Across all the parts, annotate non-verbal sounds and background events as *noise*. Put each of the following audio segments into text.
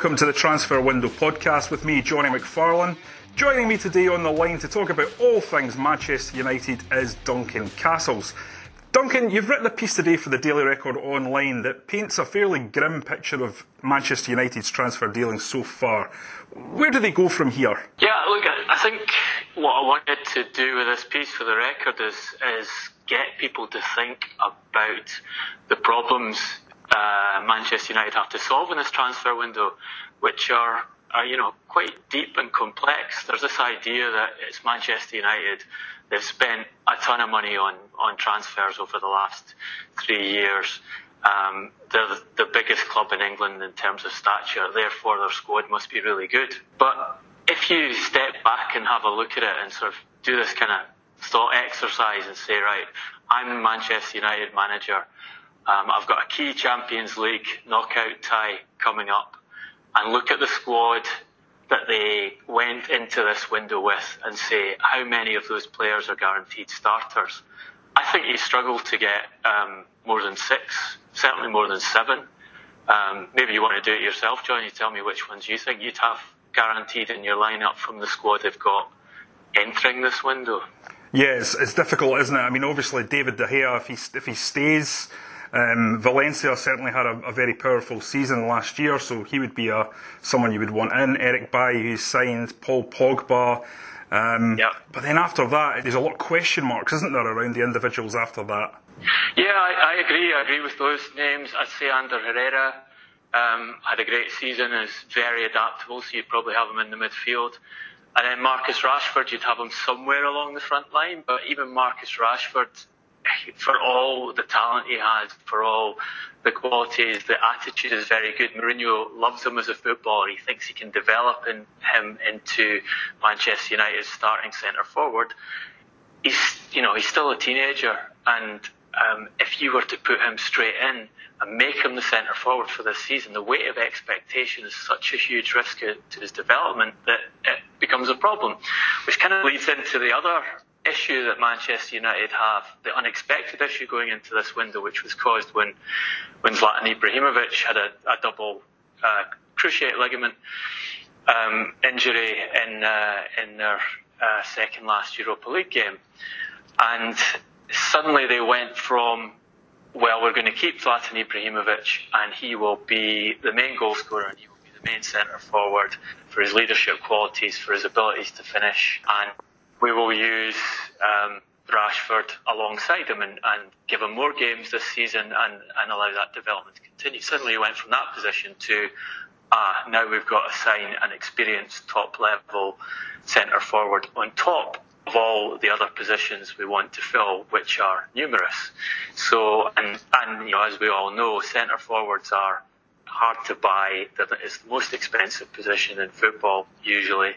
Welcome to the Transfer Window podcast with me, Jonny McFarlane. Joining me today on the line to talk about all things Manchester United is Duncan Castles. Duncan, you've written a piece today for the Daily Record online that paints a fairly grim picture of Manchester United's transfer dealings so far. Where do they go from here? Yeah, look, I think what I wanted to do with this piece for the record is is get people to think about the problems uh, Manchester United have to solve in this transfer window, which are, are you know quite deep and complex. There's this idea that it's Manchester United. They've spent a ton of money on on transfers over the last three years. Um, they're the, the biggest club in England in terms of stature, therefore their squad must be really good. But if you step back and have a look at it and sort of do this kind of thought exercise and say, right, I'm Manchester United manager. Um, I've got a key Champions League knockout tie coming up, and look at the squad that they went into this window with and say how many of those players are guaranteed starters. I think you struggle to get um, more than six, certainly more than seven. Um, maybe you want to do it yourself, John. You tell me which ones you think you'd have guaranteed in your lineup from the squad they've got entering this window. Yeah, it's, it's difficult, isn't it? I mean, obviously David De Gea, if he if he stays, um, Valencia certainly had a, a, very powerful season last year, so he would be a someone you would want in. Eric Bailly, who's signed, Paul Pogba. Um, yeah. But then after that, there's a lot of question marks, isn't there, around the individuals after that? Yeah, I, I agree. I agree with those names. I'd say Ander Herrera um, had a great season, is very adaptable, so you'd probably have him in the midfield. And then Marcus Rashford, you'd have him somewhere along the front line, but even Marcus Rashford, for all the talent he has, for all the qualities, the attitude is very good. Mourinho loves him as a footballer. He thinks he can develop in, him into Manchester United's starting centre forward. He's, you know, he's still a teenager, and um, if you were to put him straight in and make him the centre forward for this season, the weight of expectation is such a huge risk to his development that it becomes a problem, which kind of leads into the other issue that Manchester United have, the unexpected issue going into this window, which was caused when, when Zlatan Ibrahimovic had a, a double uh, cruciate ligament um, injury in, uh, in their uh, second last Europa League game. And suddenly they went from, well, we're going to keep Zlatan Ibrahimovic and he will be the main goal scorer and he will be the main centre forward for his leadership qualities, for his abilities to finish. And we will use um, Rashford alongside him and, and, give him more games this season and, and allow that development to continue. Suddenly he went from that position to, ah, now we've got to sign an experienced top level centre forward on top of all the other positions we want to fill, which are numerous. So, and, and you know, as we all know, centre forwards are hard to buy. It's the most expensive position in football usually,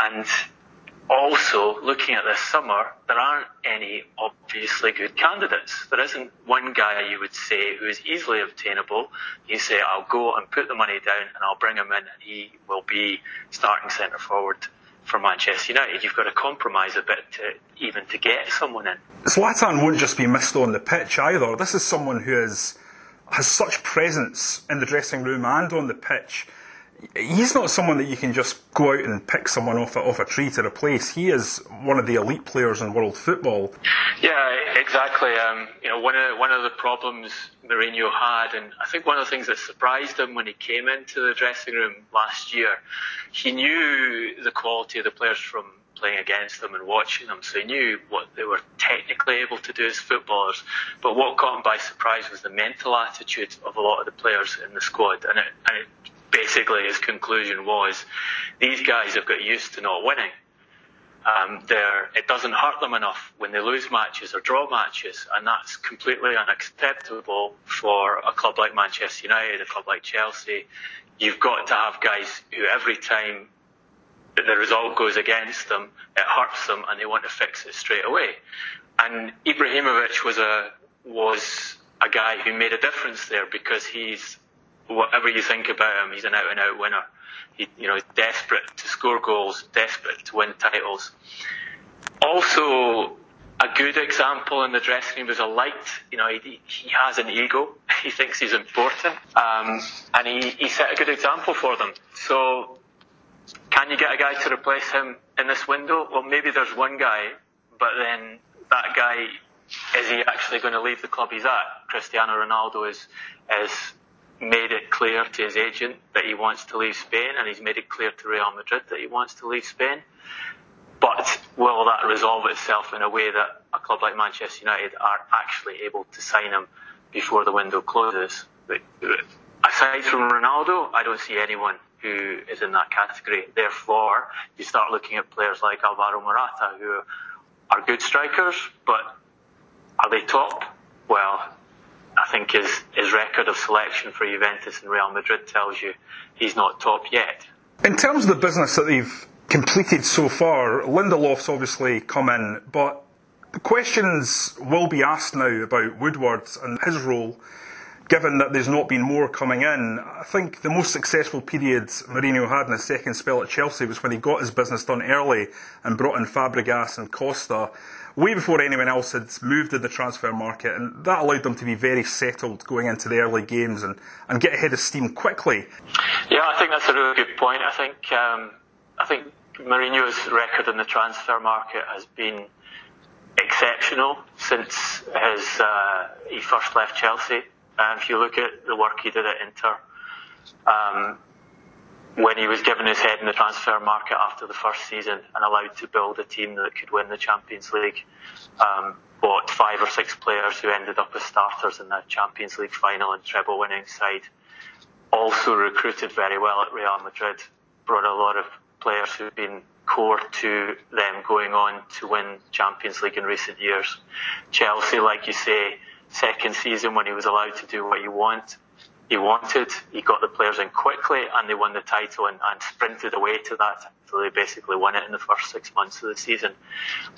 and also, looking at this summer, there aren't any obviously good candidates. There isn't one guy you would say who is easily obtainable. You say, I'll go and put the money down and I'll bring him in and he will be starting centre forward for Manchester United. You've got to compromise a bit to even to get someone in. Zlatan won't just be missed on the pitch either. This is someone who is, has such presence in the dressing room and on the pitch he's not someone that you can just go out and pick someone off a, off a tree to replace. He is one of the elite players in world football. Yeah, exactly. Um, you know, one of one of the problems Mourinho had, and I think one of the things that surprised him when he came into the dressing room last year, he knew the quality of the players from playing against them and watching them, so he knew what they were technically able to do as footballers. But what caught him by surprise was the mental attitude of a lot of the players in the squad, and it, and it basically his conclusion was these guys have got used to not winning. Um, it doesn't hurt them enough when they lose matches or draw matches, and that's completely unacceptable for a club like Manchester United, a club like Chelsea. You've got to have guys who every time the result goes against them, it hurts them, and they want to fix it straight away. And Ibrahimovic was a was a guy who made a difference there because he's whatever you think about him, he's an out and out winner. He, you know, desperate to score goals, desperate to win titles. Also, a good example in the dressing room is a light. You know, he, he has an ego. *laughs* He thinks he's important, um, and he, he set a good example for them. So, can you get a guy to replace him in this window? Well, maybe there's one guy, but then that guy is he actually going to leave the club he's at? Cristiano Ronaldo is is made it clear to his agent that he wants to leave Spain, and he's made it clear to Real Madrid that he wants to leave Spain. But will that resolve itself in a way that a club like Manchester United are actually able to sign him before the window closes? Aside from Ronaldo, I don't see anyone who is in that category. Therefore, you start looking at players like Alvaro Morata, who are good strikers, but are they top? Well, I think his, his record of selection for Juventus and Real Madrid tells you he's not top yet. In terms of the business that they've completed so far, Lindelof's obviously come in, but the questions will be asked now about Woodward and his role, given that there's not been more coming in. I think the most successful period Mourinho had in his second spell at Chelsea was when he got his business done early and brought in Fabregas and Costa way before anyone else had moved in the transfer market, and that allowed them to be very settled going into the early games and, and get ahead of steam quickly. Yeah, I think that's a really good point. I think um, I think Mourinho's record in the transfer market has been exceptional since his uh, he first left Chelsea. And if you look at the work he did at Inter, um, when he was given his head in the transfer market after the first season and allowed to build a team that could win the Champions League. Um, bought five or six players who ended up as starters in the Champions League final and treble winning side. Also recruited very well at Real Madrid. Brought a lot of players who've been core to them going on to win Champions League in recent years. Chelsea, like you say, second season when he was allowed to do what he want, he wanted. He got the players in quickly, and they won the title and, and sprinted away to that. So they basically won it in the first six months of the season,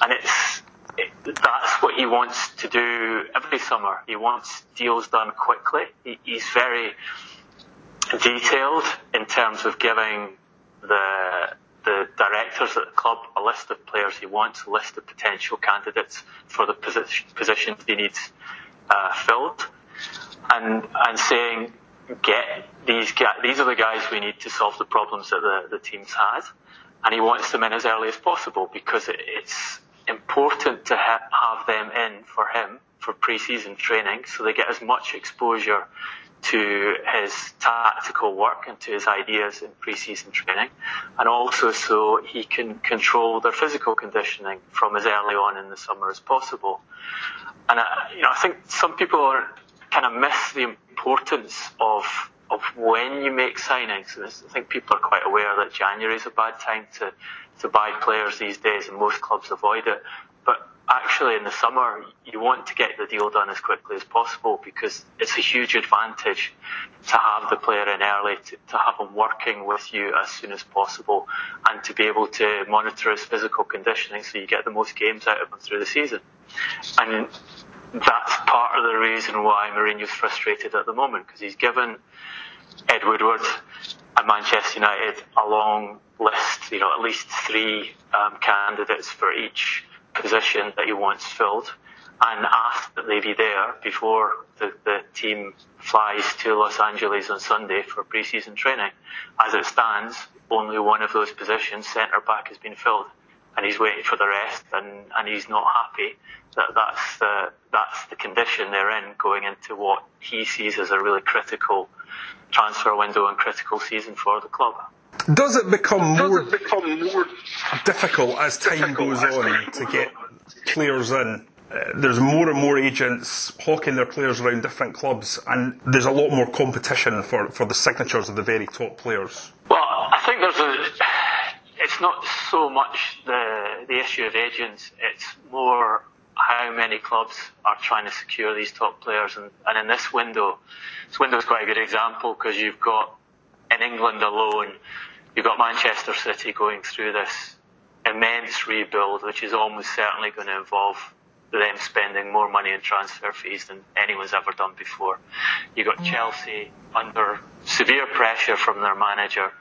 and it's it, that's what he wants to do every summer. He wants deals done quickly. He, he's very detailed in terms of giving the the directors at the club a list of players he wants, a list of potential candidates for the position, positions he needs uh, filled and and saying, get these guys, these are the guys we need to solve the problems that the, the team's had, and he wants them in as early as possible because it, it's important to ha- have them in for him for pre-season training so they get as much exposure to his tactical work and to his ideas in pre-season training, and also so he can control their physical conditioning from as early on in the summer as possible. And I, you know, I think some people are kind of miss the importance of of when you make signings. And I think people are quite aware that January is a bad time to to buy players these days, and most clubs avoid it. Actually, in the summer, you want to get the deal done as quickly as possible because it's a huge advantage to have the player in early, to, to have him working with you as soon as possible, and to be able to monitor his physical conditioning so you get the most games out of him through the season. And that's part of the reason why Mourinho's frustrated at the moment because he's given Ed Woodward and Manchester United a long list, you know, at least three um, candidates for each position that he wants filled, and asked that they be there before the, the team flies to Los Angeles on Sunday for pre-season training. As it stands, only one of those positions, centre back, has been filled, and he's waiting for the rest, and, and he's not happy that that's the that's the condition they're in going into what he sees as a really critical transfer window and critical season for the club. Does it become more, it become more difficult as time difficult goes as on to get players in uh, there's more and more agents hawking their players around different clubs, and there's a lot more competition for, for the signatures of the very top players. Well, I think there's a. It's not so much the the issue of agents; it's more how many clubs are trying to secure these top players. And, and in this window, this window is quite a good example because you've got in England alone, you've got Manchester City going through this immense rebuild, which is almost certainly going to involve them spending more money in transfer fees than anyone's ever done before. You've got mm. Chelsea under severe pressure from their manager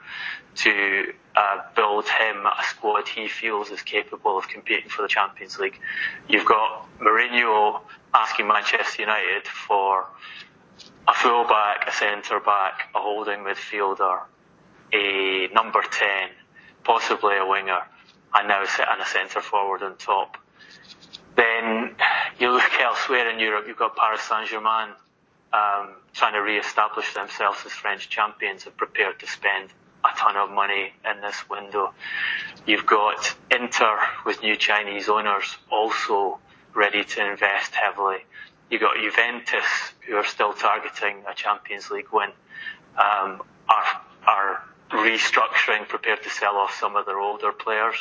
to uh, build him a squad he feels is capable of competing for the Champions League. You've got Mourinho asking Manchester United for a fullback, a centre back, a holding midfielder, a number 10, possibly a winger, and now and a centre forward on top. Then you look *laughs* elsewhere in Europe, you've got Paris Saint-Germain um, trying to re-establish themselves as French champions and prepared to spend a ton of money in this window. You've got Inter with new Chinese owners also ready to invest heavily. You've got Juventus who are still targeting a Champions League win, um, are, are restructuring, prepared to sell off some of their older players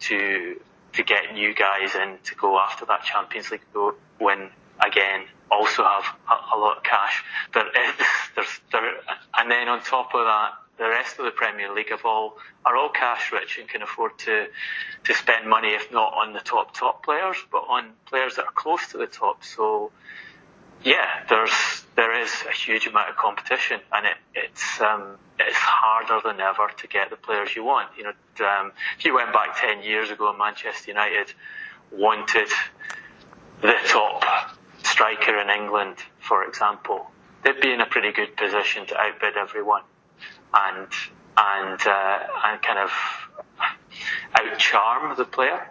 to to get new guys in to go after that Champions League win again. Also have a, a lot of cash. There uh, is, *laughs* there's, there, and then on top of that, the rest of the Premier League have all are all cash rich and can afford to to spend money, if not on the top top players, but on players that are close to the top. So yeah, there's there is a huge amount of competition, and it, it's um, it's harder than ever to get the players you want. You know, um, if you went back ten years ago, Manchester United wanted the top striker in England, for example, they'd be in a pretty good position to outbid everyone and and uh, and kind of outcharm the player.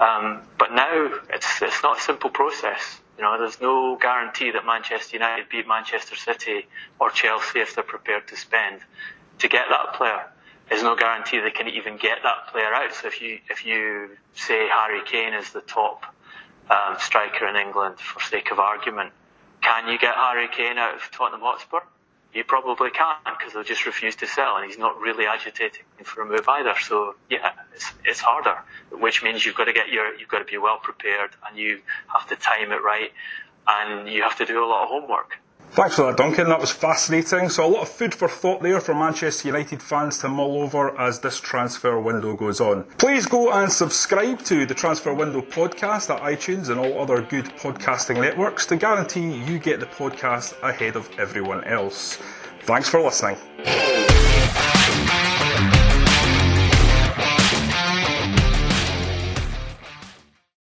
Um, but now it's it's not a simple process. You know, there's no guarantee that Manchester United beat Manchester City or Chelsea if they're prepared to spend to get that player. There's no guarantee they can even get that player out. So if you if you say Harry Kane is the top um, striker in England for sake of argument, can you get Harry Kane out of Tottenham Hotspur? You probably can't because they'll just refuse to sell, and he's not really agitating for a move either. So yeah, it's it's harder, which means you've got to get your you've got to be well prepared, and you have to time it right, and you have to do a lot of homework. Thanks for that, Duncan. That was fascinating. So, a lot of food for thought there for Manchester United fans to mull over as this transfer window goes on. Please go and subscribe to the Transfer Window podcast at iTunes and all other good podcasting networks to guarantee you get the podcast ahead of everyone else. Thanks for listening.